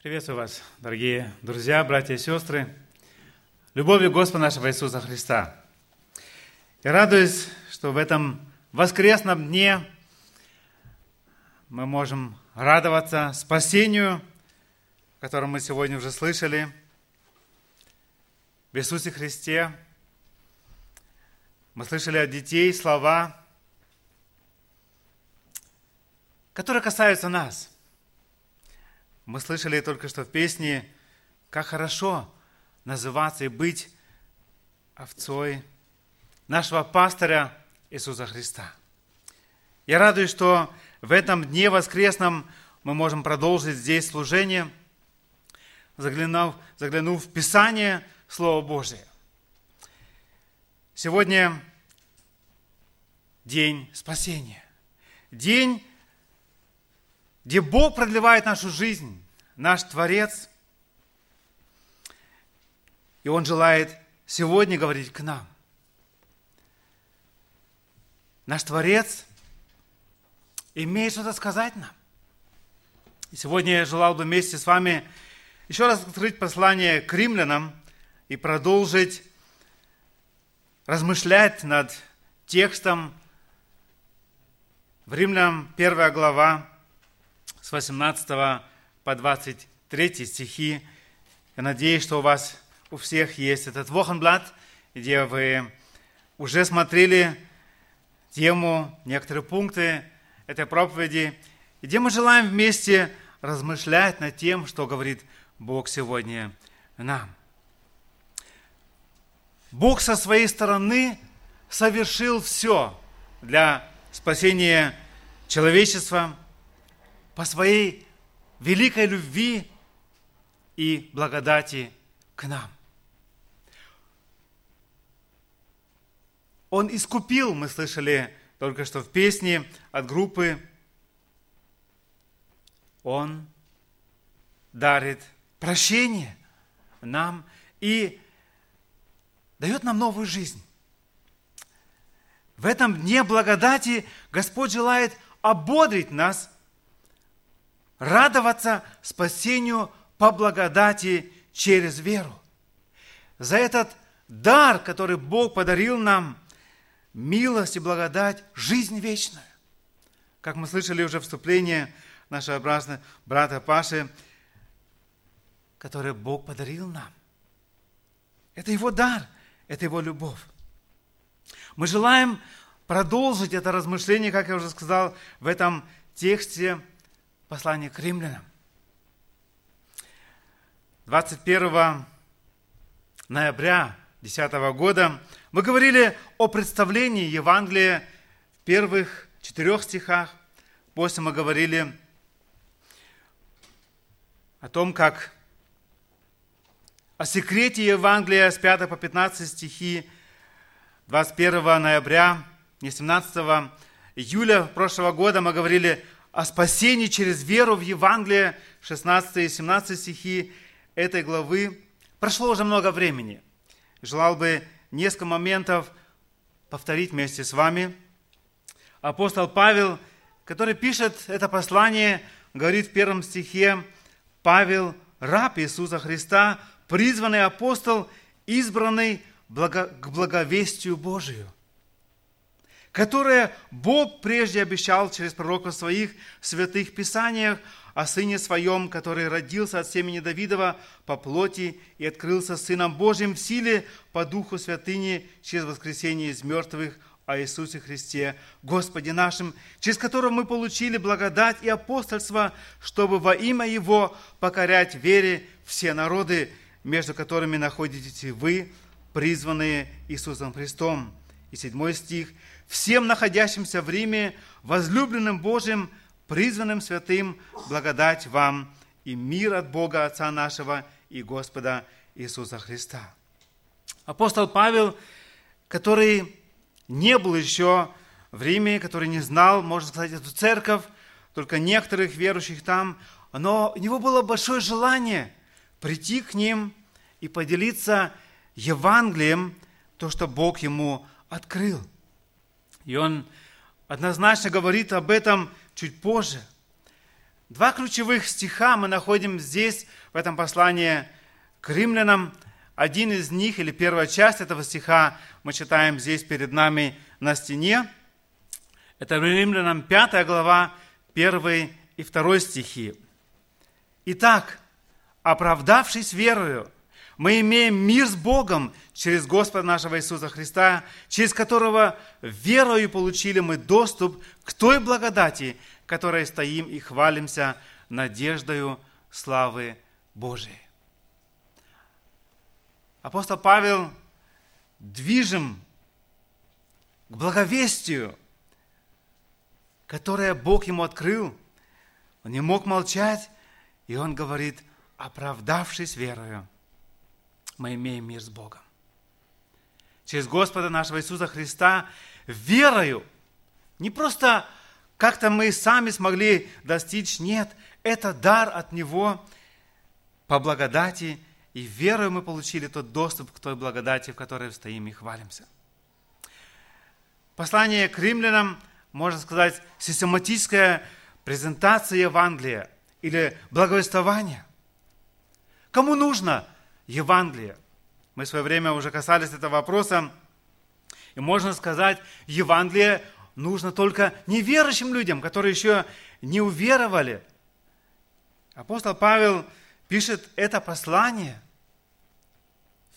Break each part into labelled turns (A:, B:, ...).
A: Приветствую вас, дорогие друзья, братья и сестры. Любовью Господа нашего Иисуса Христа. Я радуюсь, что в этом воскресном дне мы можем радоваться спасению, о котором мы сегодня уже слышали, в Иисусе Христе. Мы слышали от детей слова, которые касаются нас – мы слышали только что в песне, как хорошо называться и быть овцой нашего пастыря Иисуса Христа. Я радуюсь, что в этом дне воскресном мы можем продолжить здесь служение, заглянув, заглянув в Писание Слово Божие. Сегодня день спасения. День где Бог продлевает нашу жизнь, наш Творец, и Он желает сегодня говорить к нам. Наш Творец имеет что-то сказать нам. И сегодня я желал бы вместе с вами еще раз открыть послание к римлянам и продолжить размышлять над текстом в Римлянам 1 глава, с 18 по 23 стихи. Я надеюсь, что у вас у всех есть этот Вохенблат, где вы уже смотрели тему, некоторые пункты этой проповеди, где мы желаем вместе размышлять над тем, что говорит Бог сегодня нам. Бог со своей стороны совершил все для спасения человечества – по своей великой любви и благодати к нам. Он искупил, мы слышали только что в песне от группы, Он дарит прощение нам и дает нам новую жизнь. В этом дне благодати Господь желает ободрить нас – радоваться спасению по благодати через веру. За этот дар, который Бог подарил нам, милость и благодать, жизнь вечная. Как мы слышали уже вступление нашего брата Паши, который Бог подарил нам. Это Его дар, это Его любовь. Мы желаем продолжить это размышление, как я уже сказал, в этом тексте Послание к римлянам. 21 ноября 2010 года мы говорили о представлении Евангелия в первых четырех стихах. После мы говорили о том, как о секрете Евангелия с 5 по 15 стихи 21 ноября, не 17 июля прошлого года мы говорили о спасении через веру в Евангелие, 16 и 17 стихи этой главы. Прошло уже много времени. Желал бы несколько моментов повторить вместе с вами. Апостол Павел, который пишет это послание, говорит в первом стихе, Павел, раб Иисуса Христа, призванный апостол, избранный к благовестию Божию – которое Бог прежде обещал через пророков своих в святых писаниях о Сыне Своем, который родился от семени Давидова по плоти и открылся Сыном Божьим в силе по Духу Святыни через воскресение из мертвых о Иисусе Христе, Господе нашим, через которого мы получили благодать и апостольство, чтобы во имя Его покорять вере все народы, между которыми находитесь вы, призванные Иисусом Христом. И седьмой стих – всем находящимся в Риме, возлюбленным Божьим, призванным святым, благодать вам и мир от Бога Отца нашего и Господа Иисуса Христа. Апостол Павел, который не был еще в Риме, который не знал, можно сказать, эту церковь, только некоторых верующих там, но у него было большое желание прийти к ним и поделиться Евангелием, то, что Бог ему открыл – и он однозначно говорит об этом чуть позже. Два ключевых стиха мы находим здесь, в этом послании к римлянам. Один из них, или первая часть этого стиха, мы читаем здесь перед нами на стене. Это римлянам 5 глава, 1 и 2 стихи. Итак, оправдавшись верою, мы имеем мир с Богом через Господа нашего Иисуса Христа, через которого верою получили мы доступ к той благодати, которой стоим и хвалимся надеждою славы Божией. Апостол Павел движим к благовестию, которое Бог ему открыл. Он не мог молчать, и он говорит, оправдавшись верою, мы имеем мир с Богом. Через Господа нашего Иисуса Христа верою, не просто как-то мы сами смогли достичь, нет, это дар от Него по благодати, и верою мы получили тот доступ к той благодати, в которой стоим и хвалимся. Послание к римлянам, можно сказать, систематическая презентация Евангелия или благовествование. Кому нужно Евангелие? Мы в свое время уже касались этого вопроса. И можно сказать, Евангелие нужно только неверующим людям, которые еще не уверовали. Апостол Павел пишет это послание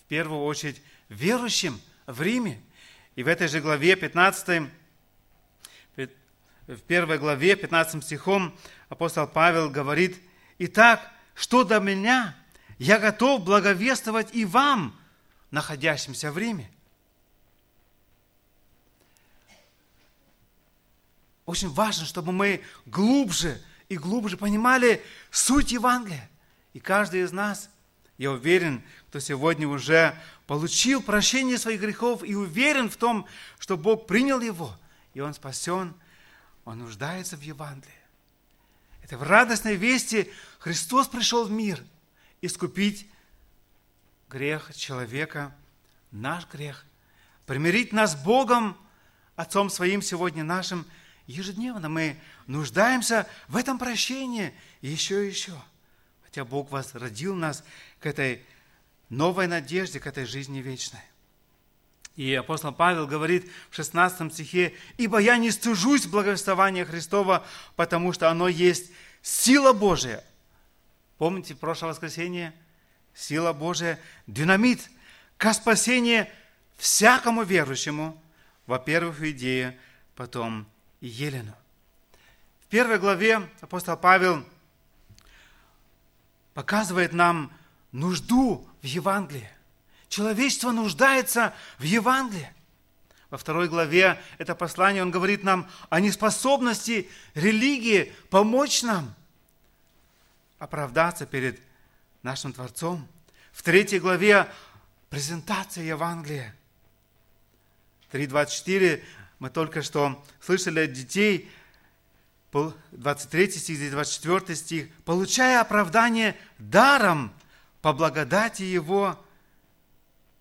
A: в первую очередь верующим в Риме. И в этой же главе 15, в первой главе 15 стихом апостол Павел говорит, «Итак, что до меня, я готов благовествовать и вам, находящимся в Риме». Очень важно, чтобы мы глубже и глубже понимали суть Евангелия. И каждый из нас, я уверен, кто сегодня уже получил прощение своих грехов и уверен в том, что Бог принял его, и он спасен, он нуждается в Евангелии. Это в радостной вести Христос пришел в мир искупить грех человека, наш грех, примирить нас с Богом, Отцом Своим сегодня нашим – ежедневно мы нуждаемся в этом прощении еще и еще. Хотя Бог возродил нас к этой новой надежде, к этой жизни вечной. И апостол Павел говорит в 16 стихе, «Ибо я не стыжусь благовествования Христова, потому что оно есть сила Божия». Помните прошлое воскресенье? Сила Божия, динамит ко спасению всякому верующему, во-первых, в идее, потом Елену. В первой главе апостол Павел показывает нам нужду в Евангелии. Человечество нуждается в Евангелии. Во второй главе это послание он говорит нам о неспособности религии помочь нам оправдаться перед нашим Творцом. В третьей главе презентация Евангелия. 3.24 мы только что слышали от детей, 23 стих, здесь 24 стих, получая оправдание даром по благодати Его,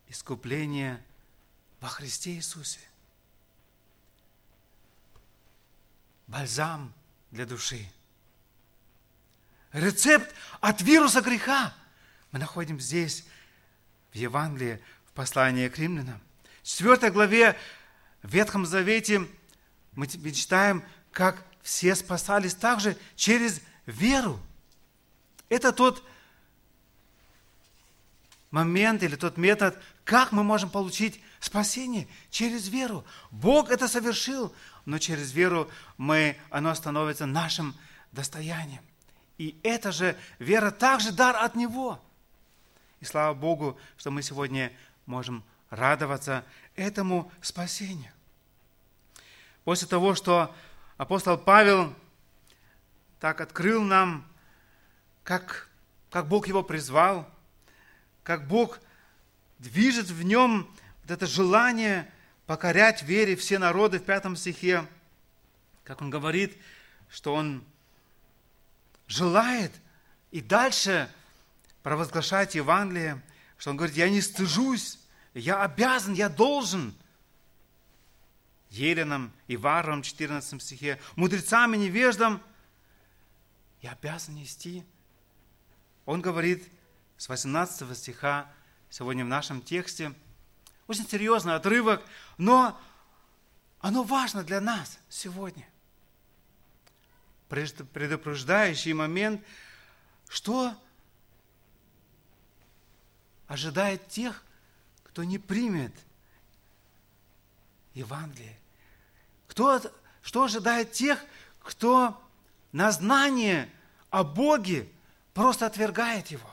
A: искупление во Христе Иисусе. Бальзам для души. Рецепт от вируса греха мы находим здесь, в Евангелии, в послании к римлянам. В 4 главе в Ветхом Завете мы читаем, как все спасались также через веру. Это тот момент или тот метод, как мы можем получить спасение через веру. Бог это совершил, но через веру мы, оно становится нашим достоянием. И это же вера также дар от Него. И слава Богу, что мы сегодня можем радоваться этому спасению. После того, что апостол Павел так открыл нам, как, как Бог его призвал, как Бог движет в нем вот это желание покорять вере все народы в пятом стихе, как он говорит, что он желает и дальше провозглашать Евангелие, что он говорит, я не стыжусь я обязан, я должен. Еленам и Варварам, 14 стихе, мудрецам и невеждам, я обязан нести. Он говорит с 18 стиха, сегодня в нашем тексте, очень серьезный отрывок, но оно важно для нас сегодня. Предупреждающий момент, что ожидает тех, кто не примет Евангелие. Кто, что ожидает тех, кто на знание о Боге просто отвергает его.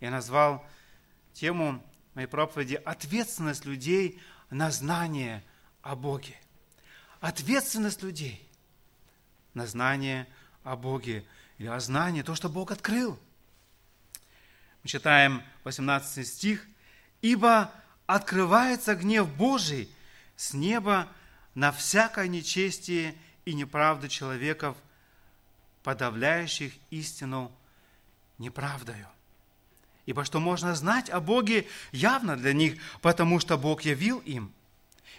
A: Я назвал тему моей проповеди «Ответственность людей на знание о Боге». Ответственность людей на знание о Боге или о знании, то, что Бог открыл. Мы читаем 18 стих. «Ибо открывается гнев Божий с неба на всякое нечестие и неправду человеков, подавляющих истину неправдою. Ибо что можно знать о Боге явно для них, потому что Бог явил им.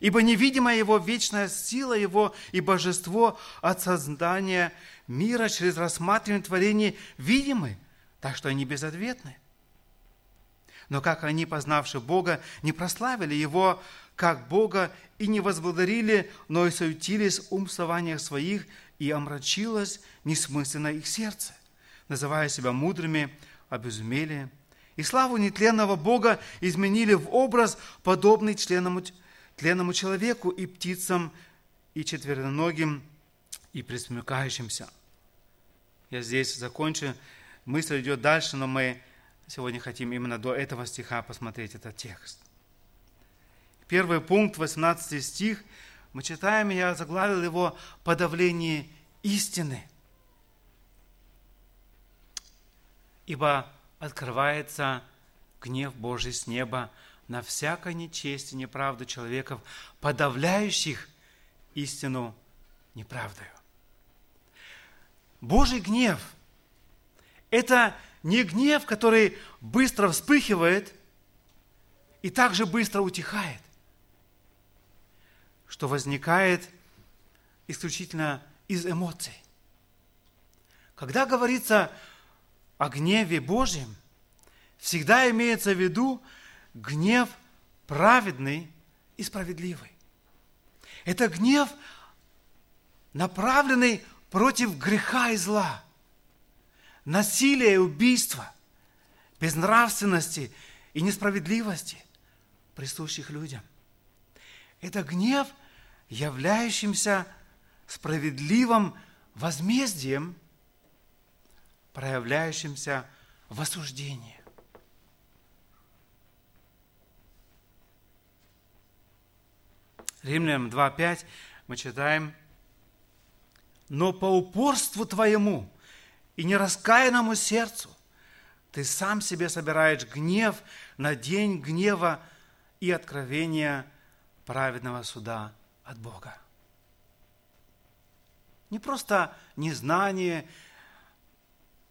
A: Ибо невидимая Его вечная сила Его и божество от создания мира через рассматривание творений видимы, так что они безответны. Но как они, познавши Бога, не прославили Его как Бога и не возблагодарили, но и суетились умствованиях своих, и омрачилось несмысленно их сердце, называя себя мудрыми, обезумели, и славу нетленного Бога изменили в образ, подобный членному, тленному человеку и птицам, и четвероногим, и присмыкающимся. Я здесь закончу. Мысль идет дальше, но мы сегодня хотим именно до этого стиха посмотреть этот текст. Первый пункт, 18 стих, мы читаем, я заглавил его «Подавление истины». Ибо открывается гнев Божий с неба на всякое нечесть и неправду человеков, подавляющих истину неправдою. Божий гнев – это не гнев, который быстро вспыхивает и также быстро утихает что возникает исключительно из эмоций. Когда говорится о гневе Божьем, всегда имеется в виду гнев праведный и справедливый. Это гнев, направленный против греха и зла, насилия и убийства, безнравственности и несправедливости, присущих людям. Это гнев – являющимся справедливым возмездием, проявляющимся в осуждении. Римлянам 2.5 мы читаем, «Но по упорству твоему и нераскаянному сердцу ты сам себе собираешь гнев на день гнева и откровения праведного суда от Бога. Не просто незнание,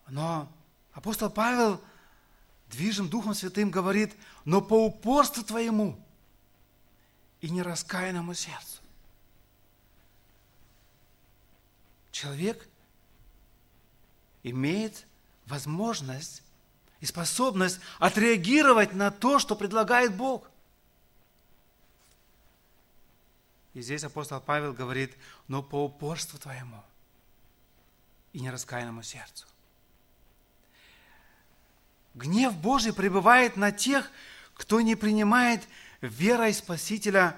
A: но апостол Павел, движим Духом Святым, говорит, но по упорству твоему и нераскаянному сердцу. Человек имеет возможность и способность отреагировать на то, что предлагает Бог. И здесь апостол Павел говорит, но по упорству твоему и нераскаянному сердцу. Гнев Божий пребывает на тех, кто не принимает верой Спасителя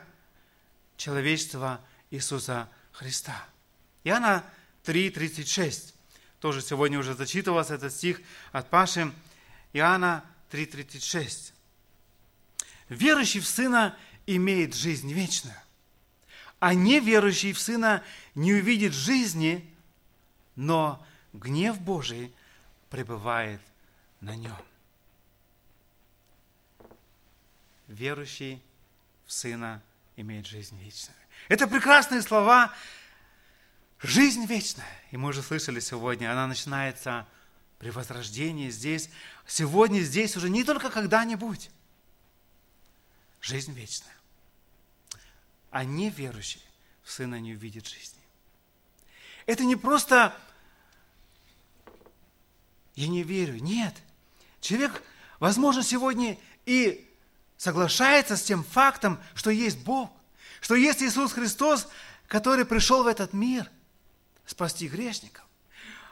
A: человечества Иисуса Христа. Иоанна 3,36. Тоже сегодня уже зачитывался этот стих от Паши. Иоанна 3,36. Верующий в Сына имеет жизнь вечную а неверующий в Сына не увидит жизни, но гнев Божий пребывает на нем. Верующий в Сына имеет жизнь вечную. Это прекрасные слова. Жизнь вечная. И мы уже слышали сегодня, она начинается при возрождении здесь. Сегодня здесь уже не только когда-нибудь. Жизнь вечная а неверующий в Сына не увидит жизни. Это не просто я не верю. Нет. Человек, возможно, сегодня и соглашается с тем фактом, что есть Бог, что есть Иисус Христос, который пришел в этот мир спасти грешников.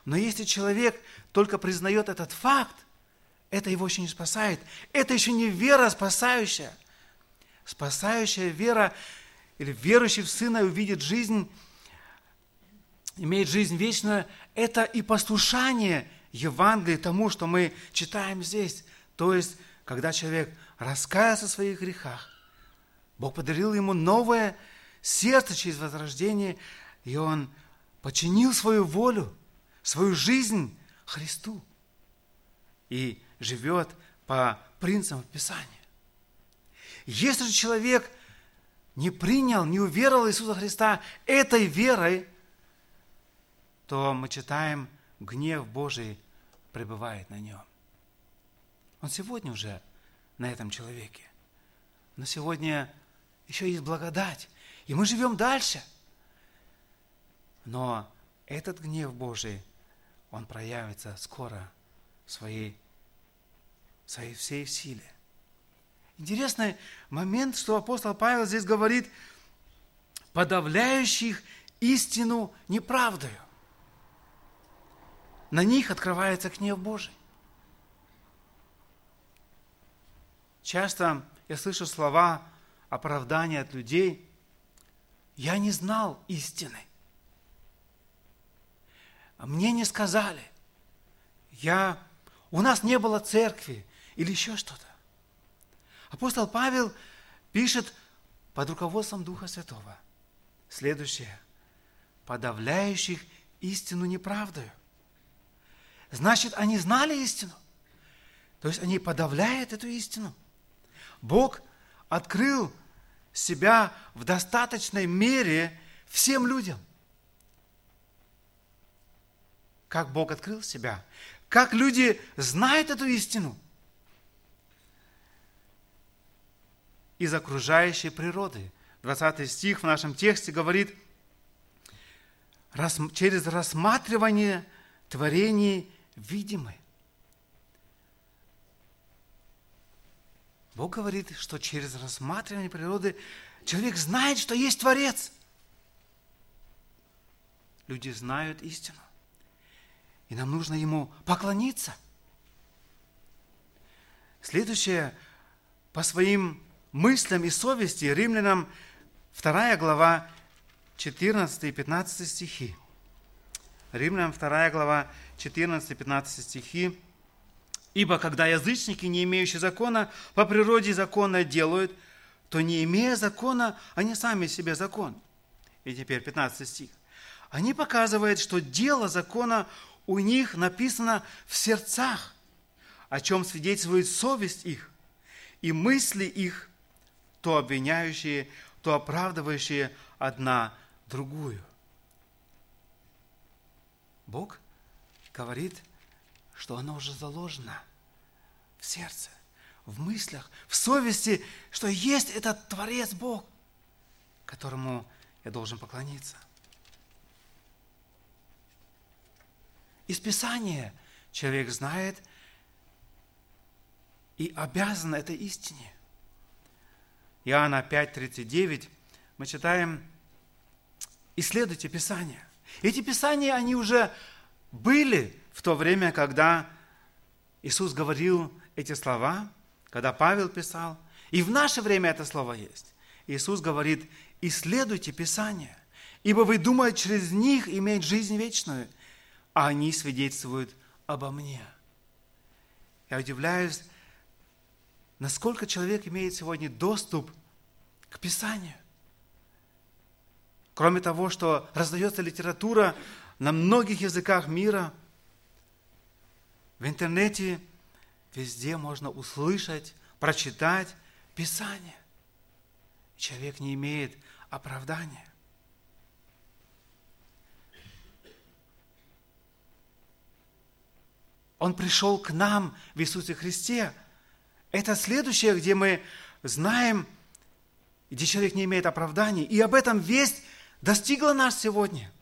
A: Но если человек только признает этот факт, это его еще не спасает. Это еще не вера спасающая. Спасающая вера или верующий в Сына увидит жизнь, имеет жизнь вечную, это и послушание Евангелия тому, что мы читаем здесь. То есть, когда человек раскаялся в своих грехах, Бог подарил ему новое сердце через возрождение, и он починил свою волю, свою жизнь Христу и живет по принципам Писания. Если же человек не принял, не уверовал Иисуса Христа этой верой, то мы читаем, гнев Божий пребывает на нем. Он сегодня уже на этом человеке. Но сегодня еще есть благодать. И мы живем дальше. Но этот гнев Божий, он проявится скоро в своей, в своей всей силе. Интересный момент, что апостол Павел здесь говорит, подавляющих истину неправдою. На них открывается гнев Божий. Часто я слышу слова оправдания от людей. Я не знал истины. Мне не сказали. Я, у нас не было церкви или еще что-то. Апостол Павел пишет под руководством Духа Святого следующее. Подавляющих истину неправдою. Значит, они знали истину. То есть они подавляют эту истину. Бог открыл себя в достаточной мере всем людям. Как Бог открыл себя? Как люди знают эту истину? Из окружающей природы. 20 стих в нашем тексте говорит, через рассматривание творений видимы. Бог говорит, что через рассматривание природы человек знает, что есть Творец. Люди знают истину. И нам нужно ему поклониться. Следующее, по своим мыслям и совести, римлянам 2 глава 14 и 15 стихи. Римлянам 2 глава 14-15 стихи. «Ибо когда язычники, не имеющие закона, по природе закона делают, то не имея закона, они сами себе закон». И теперь 15 стих. Они показывают, что дело закона у них написано в сердцах, о чем свидетельствует совесть их и мысли их, то обвиняющие, то оправдывающие одна другую. Бог говорит, что оно уже заложено в сердце, в мыслях, в совести, что есть этот Творец Бог, которому я должен поклониться. Из Писания человек знает и обязан этой истине. Иоанна 5:39 мы читаем «Исследуйте Писание». Эти Писания, они уже были в то время, когда Иисус говорил эти слова, когда Павел писал, и в наше время это слово есть. Иисус говорит, исследуйте Писание, ибо вы думаете через них иметь жизнь вечную, а они свидетельствуют обо мне. Я удивляюсь, насколько человек имеет сегодня доступ к Писанию. Кроме того, что раздается литература на многих языках мира, в интернете везде можно услышать, прочитать Писание. Человек не имеет оправдания. Он пришел к нам в Иисусе Христе. Это следующее, где мы знаем, где человек не имеет оправданий. И об этом весть достигла нас сегодня –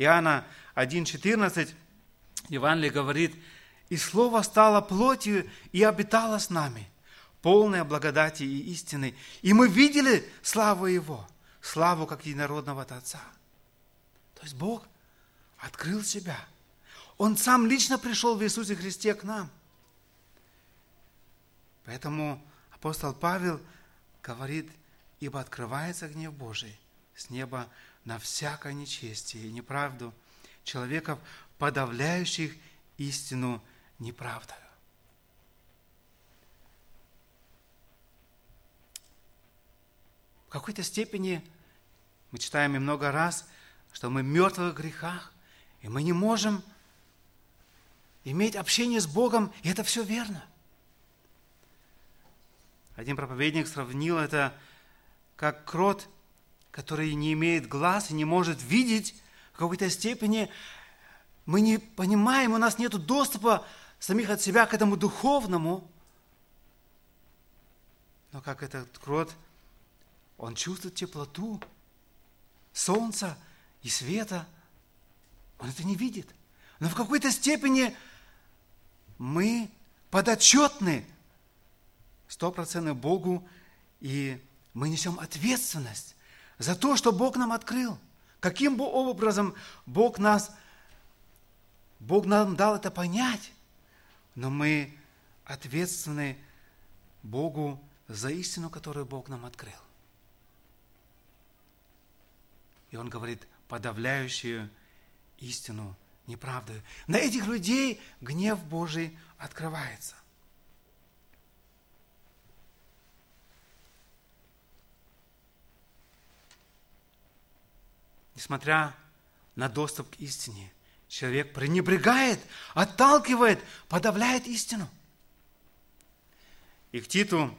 A: Иоанна 1,14 Евангелие говорит, И Слово стало плотью и обитало с нами, полное благодати и истины. И мы видели славу Его, славу как единородного Отца. То есть Бог открыл себя. Он сам лично пришел в Иисусе Христе к нам. Поэтому апостол Павел говорит, ибо открывается гнев Божий с неба на всякое нечестие и неправду человеков, подавляющих истину неправдою. В какой-то степени мы читаем и много раз, что мы мертвы в грехах, и мы не можем иметь общение с Богом, и это все верно. Один проповедник сравнил это как крот, который не имеет глаз и не может видеть в какой-то степени. Мы не понимаем, у нас нет доступа самих от себя к этому духовному. Но как этот крот, он чувствует теплоту солнца и света. Он это не видит. Но в какой-то степени мы подотчетны стопроцентно Богу, и мы несем ответственность за то, что Бог нам открыл. Каким бы образом Бог нас, Бог нам дал это понять но мы ответственны Богу за истину, которую Бог нам открыл. И он говорит, подавляющую истину неправду. На этих людей гнев Божий открывается. Несмотря на доступ к истине – Человек пренебрегает, отталкивает, подавляет истину. И к Титу,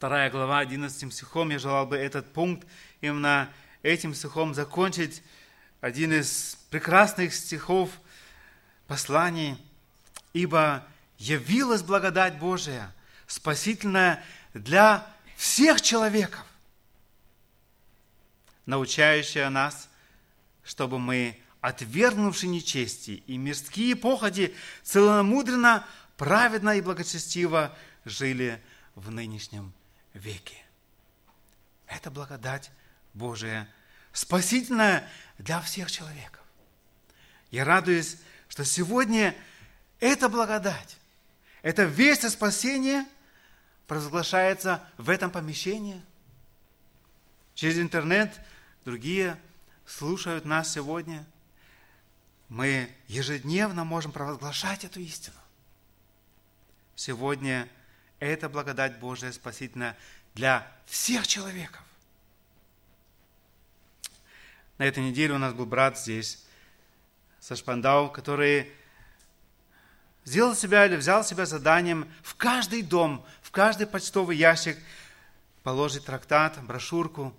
A: 2 глава, 11 стихом, я желал бы этот пункт именно этим стихом закончить. Один из прекрасных стихов посланий. «Ибо явилась благодать Божия, спасительная для всех человеков, научающая нас, чтобы мы отвергнувши нечести и мирские походи, целомудренно, праведно и благочестиво жили в нынешнем веке. Это благодать Божия, спасительная для всех человеков. Я радуюсь, что сегодня эта благодать, эта весть о спасении провозглашается в этом помещении. Через интернет другие слушают нас сегодня – мы ежедневно можем провозглашать эту истину. Сегодня это благодать Божия спасительная для всех человеков. На этой неделе у нас был брат здесь, со Шпандау, который сделал себя или взял себя заданием в каждый дом, в каждый почтовый ящик положить трактат, брошюрку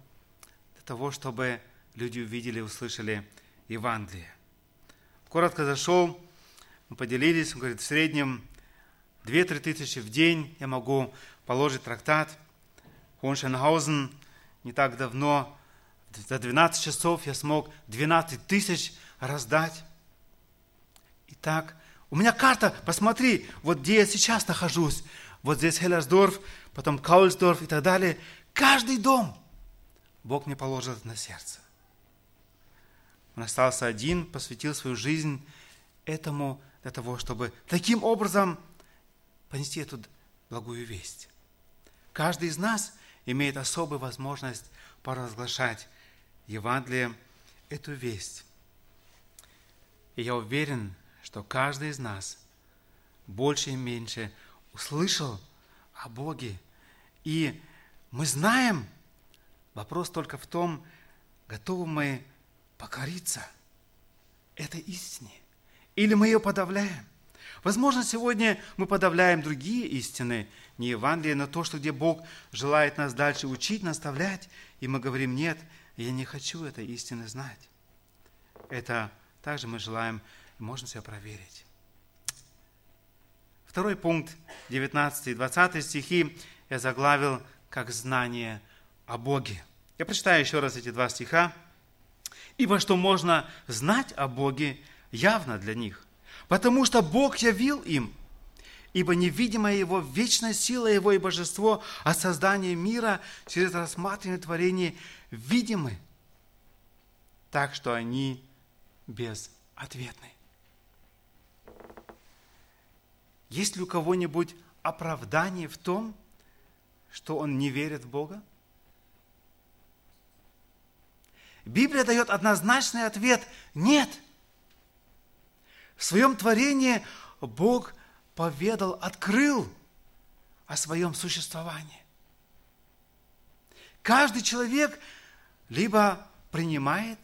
A: для того, чтобы люди увидели услышали Евангелие коротко зашел, мы поделились, он говорит, в среднем 2-3 тысячи в день я могу положить трактат. Хоншенхаузен не так давно, за 12 часов я смог 12 тысяч раздать. Итак, у меня карта, посмотри, вот где я сейчас нахожусь. Вот здесь Хеллерсдорф, потом Каульсдорф и так далее. Каждый дом Бог мне положит на сердце. Он остался один, посвятил свою жизнь этому для того, чтобы таким образом понести эту благую весть. Каждый из нас имеет особую возможность поразглашать Евангелие, эту весть. И я уверен, что каждый из нас больше и меньше услышал о Боге. И мы знаем, вопрос только в том, готовы мы покориться этой истине? Или мы ее подавляем? Возможно, сегодня мы подавляем другие истины, не Евангелие, но то, что где Бог желает нас дальше учить, наставлять, и мы говорим, нет, я не хочу этой истины знать. Это также мы желаем, можем себя проверить. Второй пункт, 19 и 20 стихи, я заглавил как знание о Боге. Я прочитаю еще раз эти два стиха. Ибо что можно знать о Боге явно для них, потому что Бог явил им, ибо невидимая Его вечная сила Его и Божество о создании мира через рассматривание творения видимы, так что они безответны. Есть ли у кого-нибудь оправдание в том, что он не верит в Бога? Библия дает однозначный ответ – нет. В своем творении Бог поведал, открыл о своем существовании. Каждый человек либо принимает,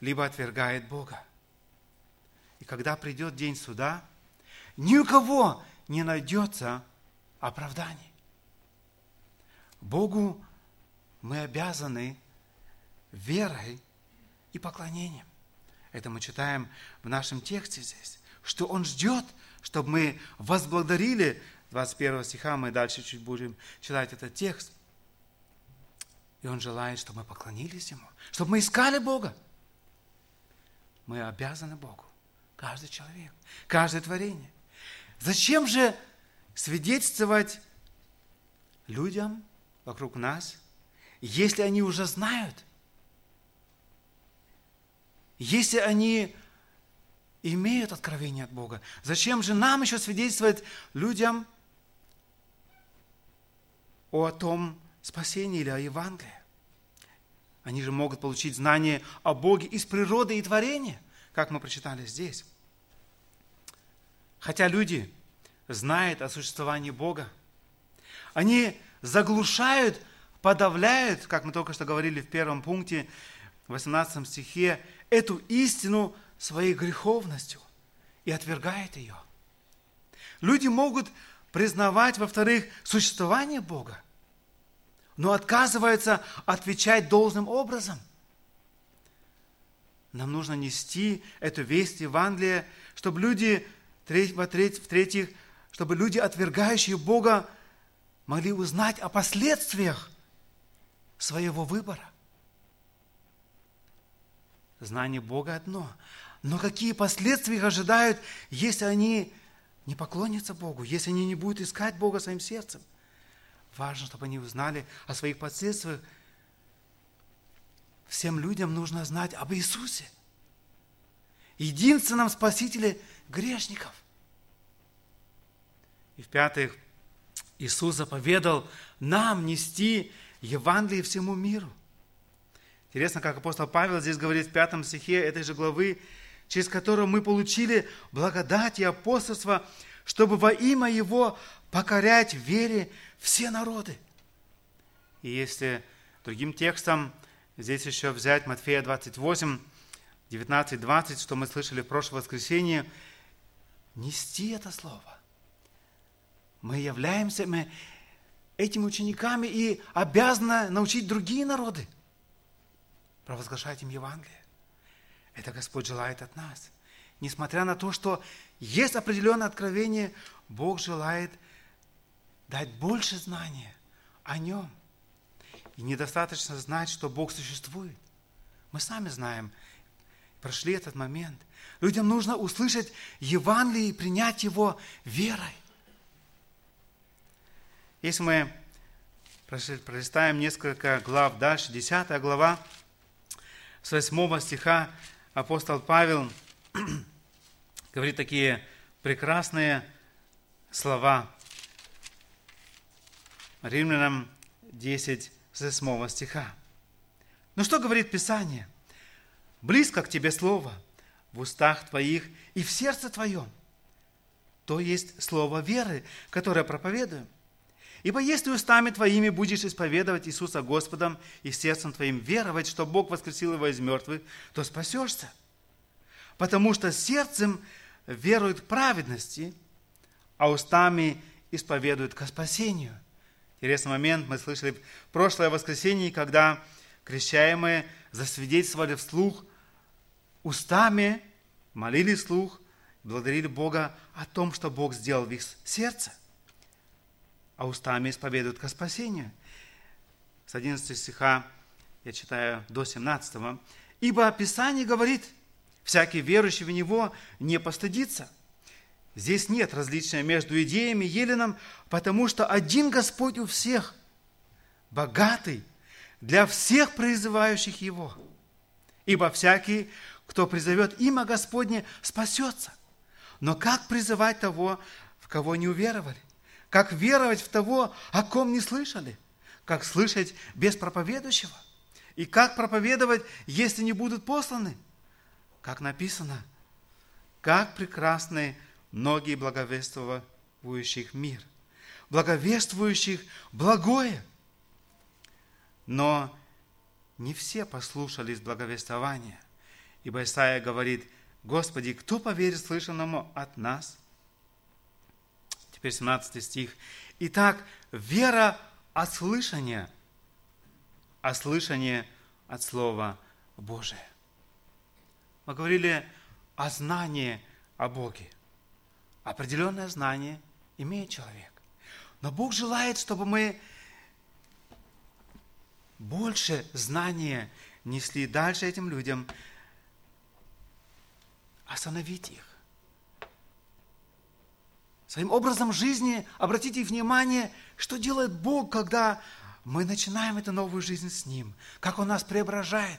A: либо отвергает Бога. И когда придет день суда, ни у кого не найдется оправданий. Богу мы обязаны верой и поклонением. Это мы читаем в нашем тексте здесь, что Он ждет, чтобы мы возблагодарили 21 стиха, мы дальше чуть будем читать этот текст. И Он желает, чтобы мы поклонились Ему, чтобы мы искали Бога. Мы обязаны Богу, каждый человек, каждое творение. Зачем же свидетельствовать людям вокруг нас, если они уже знают, если они имеют откровение от Бога, зачем же нам еще свидетельствовать людям о том спасении или о Евангелии? Они же могут получить знание о Боге из природы и творения, как мы прочитали здесь. Хотя люди знают о существовании Бога, они заглушают, подавляют, как мы только что говорили в первом пункте, в 18 стихе, эту истину своей греховностью и отвергает ее. Люди могут признавать, во-вторых, существование Бога, но отказываются отвечать должным образом. Нам нужно нести эту весть Евангелия, чтобы люди в-третьих, чтобы люди, отвергающие Бога, могли узнать о последствиях своего выбора. Знание Бога одно, но какие последствия их ожидают, если они не поклонятся Богу, если они не будут искать Бога своим сердцем? Важно, чтобы они узнали о своих последствиях. Всем людям нужно знать об Иисусе, единственном Спасителе – грешников. И в-пятых, Иисус заповедал нам нести Евангелие всему миру. Интересно, как апостол Павел здесь говорит в пятом стихе этой же главы, через которую мы получили благодать и апостольство, чтобы во имя Его покорять в вере все народы. И если другим текстом здесь еще взять Матфея 28, 19-20, что мы слышали в прошлое воскресенье, нести это слово. Мы являемся мы этими учениками и обязаны научить другие народы провозглашать им Евангелие. Это Господь желает от нас. Несмотря на то, что есть определенное откровение, Бог желает дать больше знания о Нем. И недостаточно знать, что Бог существует. Мы сами знаем, прошли этот момент – Людям нужно услышать Евангелие и принять его верой. Если мы пролистаем несколько глав дальше, 10 глава, с 8 стиха апостол Павел говорит такие прекрасные слова. Римлянам 10, с 8 стиха. Ну что говорит Писание? Близко к тебе Слово – в устах твоих и в сердце твоем. То есть слово веры, которое проповедуем. Ибо если устами твоими будешь исповедовать Иисуса Господом и сердцем твоим веровать, что Бог воскресил его из мертвых, то спасешься. Потому что сердцем веруют к праведности, а устами исповедуют к спасению. Интересный момент мы слышали в прошлое воскресенье, когда крещаемые засвидетельствовали вслух устами молили слух, благодарили Бога о том, что Бог сделал в их сердце, а устами исповедуют ко спасению. С 11 стиха я читаю до 17. «Ибо Писание говорит, всякий верующий в Него не постыдится, Здесь нет различия между идеями и Еленом, потому что один Господь у всех, богатый для всех призывающих Его. Ибо всякий, кто призовет имя Господне, спасется. Но как призывать того, в кого не уверовали? Как веровать в того, о ком не слышали? Как слышать без проповедующего? И как проповедовать, если не будут посланы? Как написано, как прекрасны ноги благовествующих мир, благовествующих благое. Но не все послушались благовествования, ибо Исаия говорит, Господи, кто поверит слышанному от нас? Теперь 17 стих. Итак, вера от слышания, а слышание от Слова Божия. Мы говорили о знании о Боге. Определенное знание имеет человек. Но Бог желает, чтобы мы больше знания несли дальше этим людям, остановить их. Своим образом жизни обратите внимание, что делает Бог, когда мы начинаем эту новую жизнь с Ним, как Он нас преображает,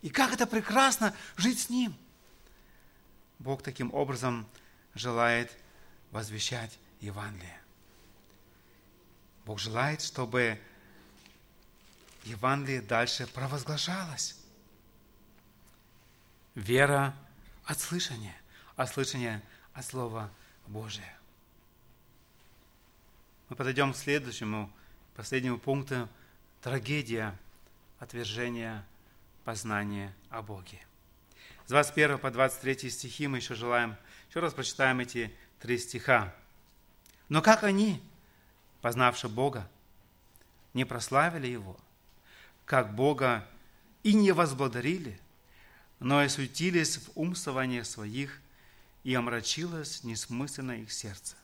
A: и как это прекрасно жить с Ним. Бог таким образом желает возвещать Евангелие. Бог желает, чтобы Евангелие дальше провозглашалось. Вера от слышания, а слышание от Слова Божия. Мы подойдем к следующему, последнему пункту. Трагедия отвержения познания о Боге. С 21 по 23 стихи мы еще желаем, еще раз прочитаем эти три стиха. Но как они, познавши Бога, не прославили Его, как Бога и не возблагодарили, но и суетились в умствованиях своих, и омрачилось несмысленно их сердце.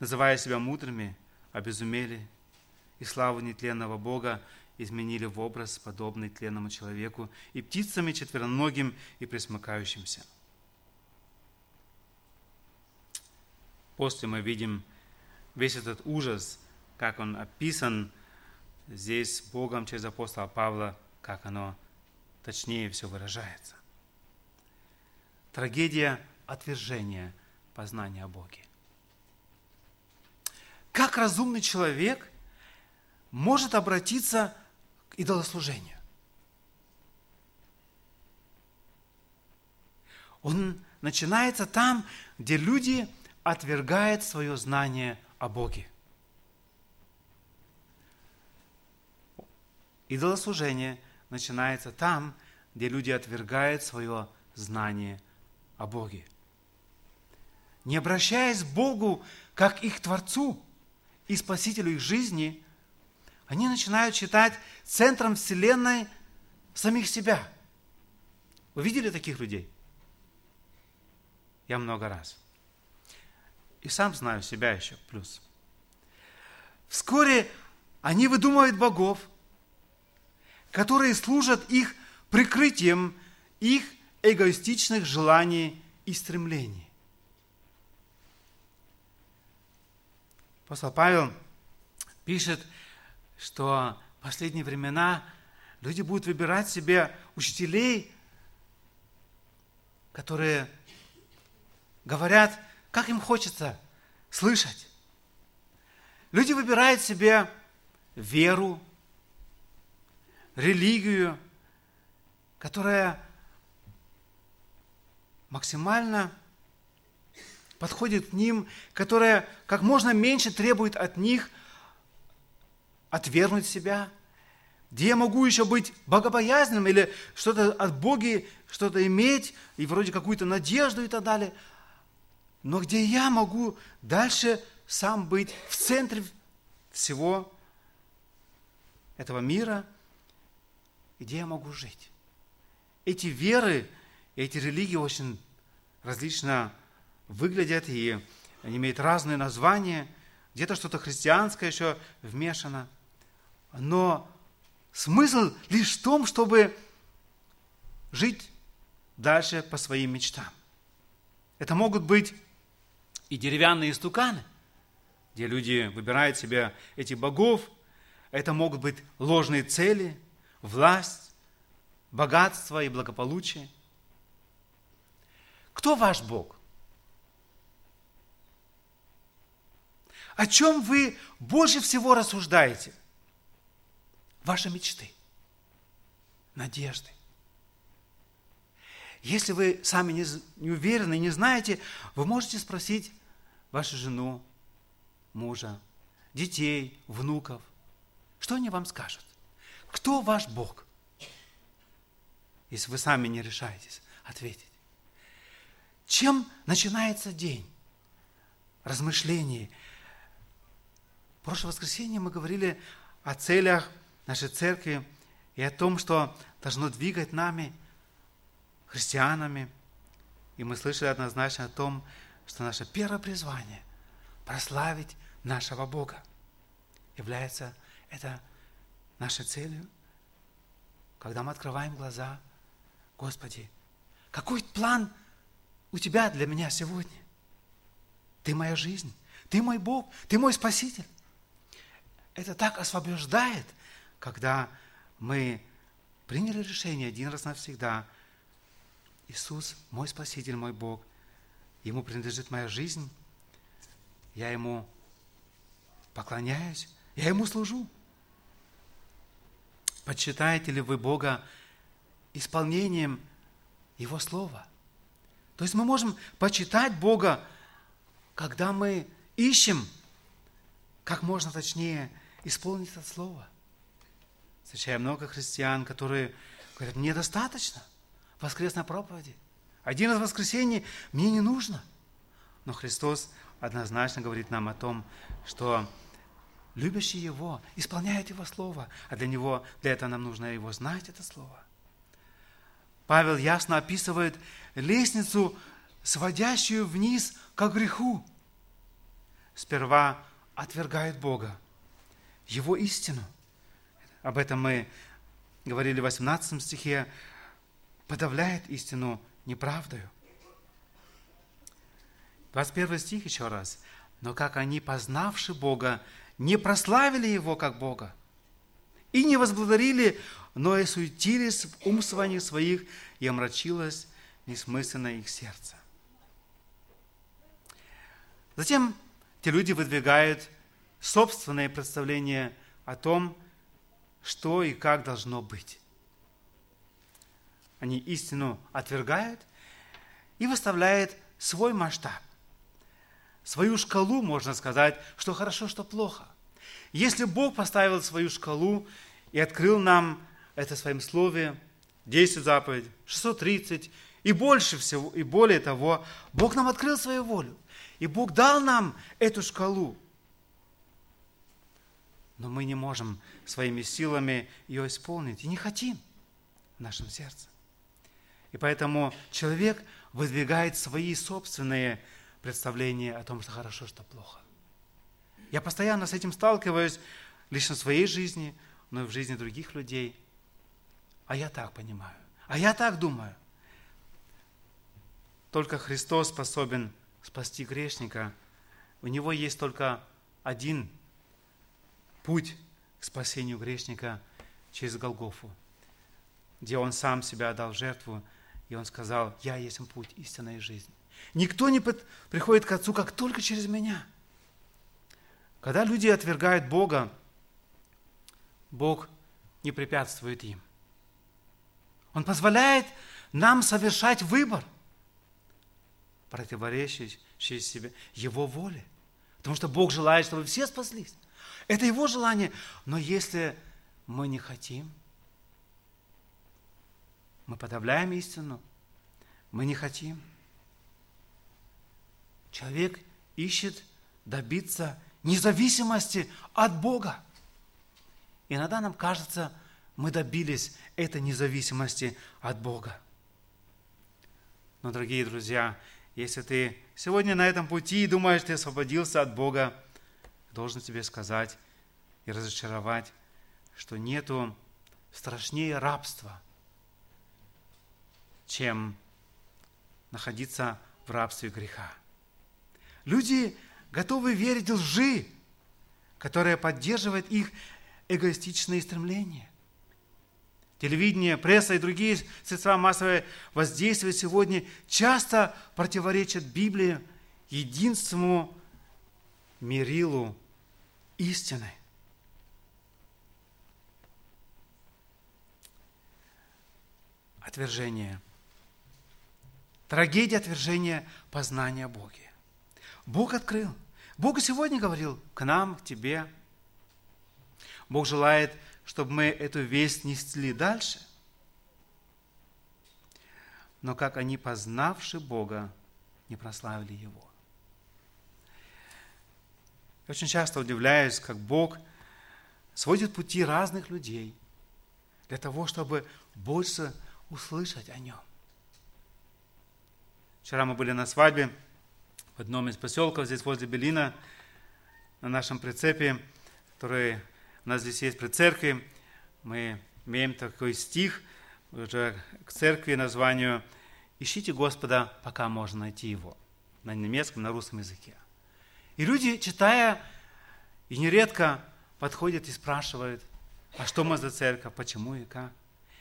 A: Называя себя мудрыми, обезумели, и славу нетленного Бога изменили в образ, подобный тленному человеку, и птицами четвероногим и присмыкающимся. После мы видим весь этот ужас, как он описан здесь Богом через апостола Павла, как оно точнее все выражается. Трагедия отвержения познания о Боге. Как разумный человек может обратиться к идолослужению? Он начинается там, где люди отвергают свое знание о Боге. Идолослужение начинается там, где люди отвергают свое знание о Боге. Не обращаясь к Богу как их Творцу и Спасителю их жизни, они начинают считать центром Вселенной самих себя. Вы видели таких людей? Я много раз. И сам знаю себя еще плюс. Вскоре они выдумывают богов, которые служат их прикрытием их эгоистичных желаний и стремлений. Апостол Павел пишет, что в последние времена люди будут выбирать себе учителей, которые говорят, как им хочется слышать. Люди выбирают себе веру, религию, которая максимально подходит к ним, которая как можно меньше требует от них отвергнуть себя, где я могу еще быть богобоязненным или что-то от Бога, что-то иметь, и вроде какую-то надежду и так далее, но где я могу дальше сам быть в центре всего этого мира – где я могу жить. Эти веры, эти религии очень различно выглядят, и они имеют разные названия. Где-то что-то христианское еще вмешано. Но смысл лишь в том, чтобы жить дальше по своим мечтам. Это могут быть и деревянные стуканы, где люди выбирают себе эти богов. Это могут быть ложные цели, власть, богатство и благополучие. Кто ваш Бог? О чем вы больше всего рассуждаете? Ваши мечты, надежды. Если вы сами не, не уверены, не знаете, вы можете спросить вашу жену, мужа, детей, внуков. Что они вам скажут? Кто ваш Бог? Если вы сами не решаетесь ответить. Чем начинается день? Размышление. Прошлое воскресенье мы говорили о целях нашей церкви и о том, что должно двигать нами – христианами, и мы слышали однозначно о том, что наше первое призвание – прославить нашего Бога. Является это нашей целью, когда мы открываем глаза, Господи, какой план у Тебя для меня сегодня? Ты моя жизнь, Ты мой Бог, Ты мой Спаситель. Это так освобождает, когда мы приняли решение один раз навсегда – Иисус, мой Спаситель, мой Бог, Ему принадлежит моя жизнь, я Ему поклоняюсь, я Ему служу. Почитаете ли вы Бога исполнением Его Слова? То есть мы можем почитать Бога, когда мы ищем, как можно точнее исполнить это Слово. Встречаю много христиан, которые говорят, мне достаточно воскресной проповеди. Один из воскресений мне не нужно. Но Христос однозначно говорит нам о том, что любящие Его исполняют Его Слово, а для Него, для этого нам нужно Его знать, это Слово. Павел ясно описывает лестницу, сводящую вниз к греху. Сперва отвергает Бога, Его истину. Об этом мы говорили в 18 стихе, подавляет истину неправдою. 21 стих еще раз. Но как они, познавши Бога, не прославили Его как Бога, и не возблагодарили, но и суетились в умствованиях своих, и омрачилось несмысленно их сердце. Затем те люди выдвигают собственное представление о том, что и как должно быть. Они истину отвергают и выставляют свой масштаб, свою шкалу, можно сказать, что хорошо, что плохо. Если Бог поставил свою шкалу и открыл нам это в своем слове, 10 заповедей, 630 и больше всего, и более того, Бог нам открыл свою волю. И Бог дал нам эту шкалу. Но мы не можем своими силами ее исполнить и не хотим в нашем сердце. И поэтому человек выдвигает свои собственные представления о том, что хорошо, что плохо. Я постоянно с этим сталкиваюсь лично в своей жизни, но и в жизни других людей. А я так понимаю. А я так думаю. Только Христос способен спасти грешника. У него есть только один путь к спасению грешника через Голгофу, где он сам себя отдал жертву и он сказал, я есть путь истинной жизни. Никто не приходит к Отцу, как только через меня. Когда люди отвергают Бога, Бог не препятствует им. Он позволяет нам совершать выбор, противоречащий себе Его воле. Потому что Бог желает, чтобы все спаслись. Это Его желание. Но если мы не хотим, мы подавляем истину. Мы не хотим. Человек ищет добиться независимости от Бога. Иногда нам кажется, мы добились этой независимости от Бога. Но, дорогие друзья, если ты сегодня на этом пути и думаешь, ты освободился от Бога, должен тебе сказать и разочаровать, что нету страшнее рабства – чем находиться в рабстве греха. Люди готовы верить лжи, которая поддерживает их эгоистичные стремления. Телевидение, пресса и другие средства массового воздействия сегодня часто противоречат Библии, единственному мерилу истины. Отвержение. Трагедия отвержения познания Боге. Бог открыл. Бог сегодня говорил к нам, к тебе. Бог желает, чтобы мы эту весть несли дальше. Но как они, познавши Бога, не прославили Его. Я очень часто удивляюсь, как Бог сводит пути разных людей для того, чтобы больше услышать о Нем. Вчера мы были на свадьбе в одном из поселков здесь возле Белина, на нашем прицепе, который у нас здесь есть при церкви. Мы имеем такой стих уже к церкви названию «Ищите Господа, пока можно найти Его» на немецком, на русском языке. И люди, читая, и нередко подходят и спрашивают, а что мы за церковь, почему и как.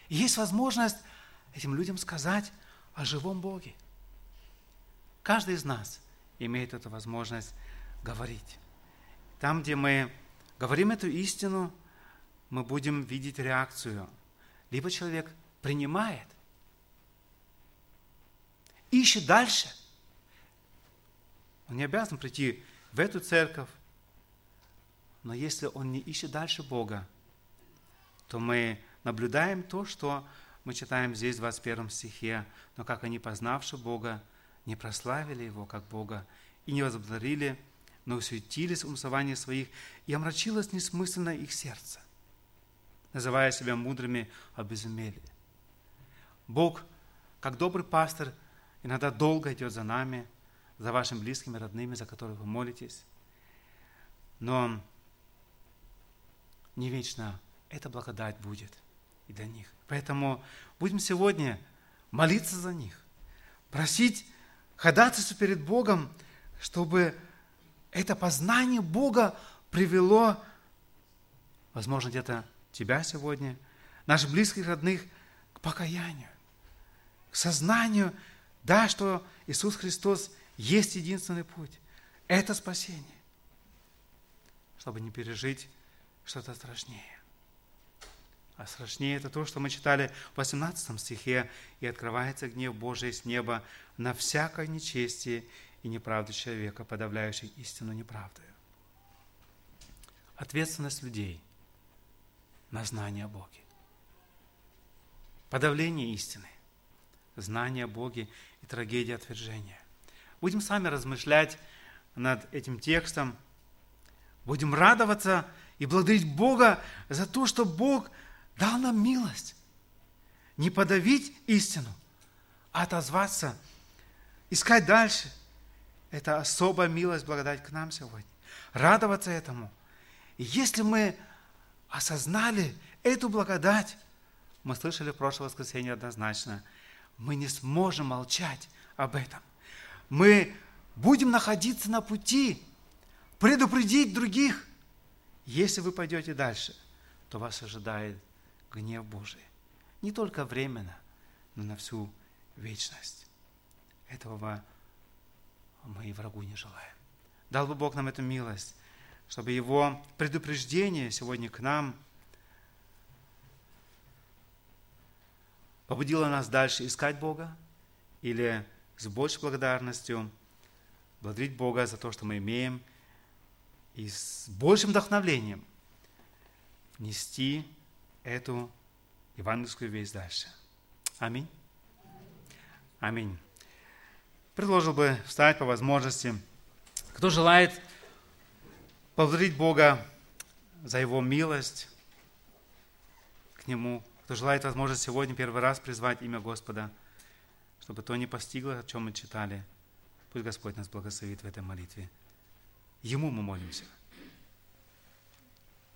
A: И есть возможность этим людям сказать о живом Боге – Каждый из нас имеет эту возможность говорить. Там, где мы говорим эту истину, мы будем видеть реакцию. Либо человек принимает, ищет дальше. Он не обязан прийти в эту церковь, но если он не ищет дальше Бога, то мы наблюдаем то, что мы читаем здесь в 21 стихе. Но как они, познавши Бога, не прославили Его как Бога и не возблагодарили, но усуетились в умствовании своих, и омрачилось несмысленно их сердце, называя себя мудрыми, обезумели. Бог, как добрый пастор, иногда долго идет за нами, за вашими близкими, родными, за которых вы молитесь. Но не вечно эта благодать будет и для них. Поэтому будем сегодня молиться за них, просить ходатайство перед Богом, чтобы это познание Бога привело, возможно, где-то тебя сегодня, наших близких, родных, к покаянию, к сознанию, да, что Иисус Христос есть единственный путь. Это спасение, чтобы не пережить что-то страшнее. А страшнее это то, что мы читали в 18 стихе, «И открывается гнев Божий с неба на всякое нечестие и неправду человека, подавляющий истину неправдою». Ответственность людей на знание о Боге. Подавление истины, знание о Боге и трагедия отвержения. Будем сами размышлять над этим текстом, будем радоваться и благодарить Бога за то, что Бог – дал нам милость. Не подавить истину, а отозваться, искать дальше. Это особая милость, благодать к нам сегодня. Радоваться этому. И если мы осознали эту благодать, мы слышали в прошлое воскресенье однозначно, мы не сможем молчать об этом. Мы будем находиться на пути, предупредить других. Если вы пойдете дальше, то вас ожидает гнев Божий. Не только временно, но на всю вечность. Этого мы и врагу не желаем. Дал бы Бог нам эту милость, чтобы Его предупреждение сегодня к нам побудило нас дальше искать Бога или с большей благодарностью благодарить Бога за то, что мы имеем, и с большим вдохновлением нести эту евангельскую весть дальше. Аминь. Аминь. Предложил бы встать по возможности. Кто желает поблагодарить Бога за Его милость к Нему, кто желает возможность сегодня первый раз призвать имя Господа, чтобы то не постигло, о чем мы читали, пусть Господь нас благословит в этой молитве. Ему мы молимся.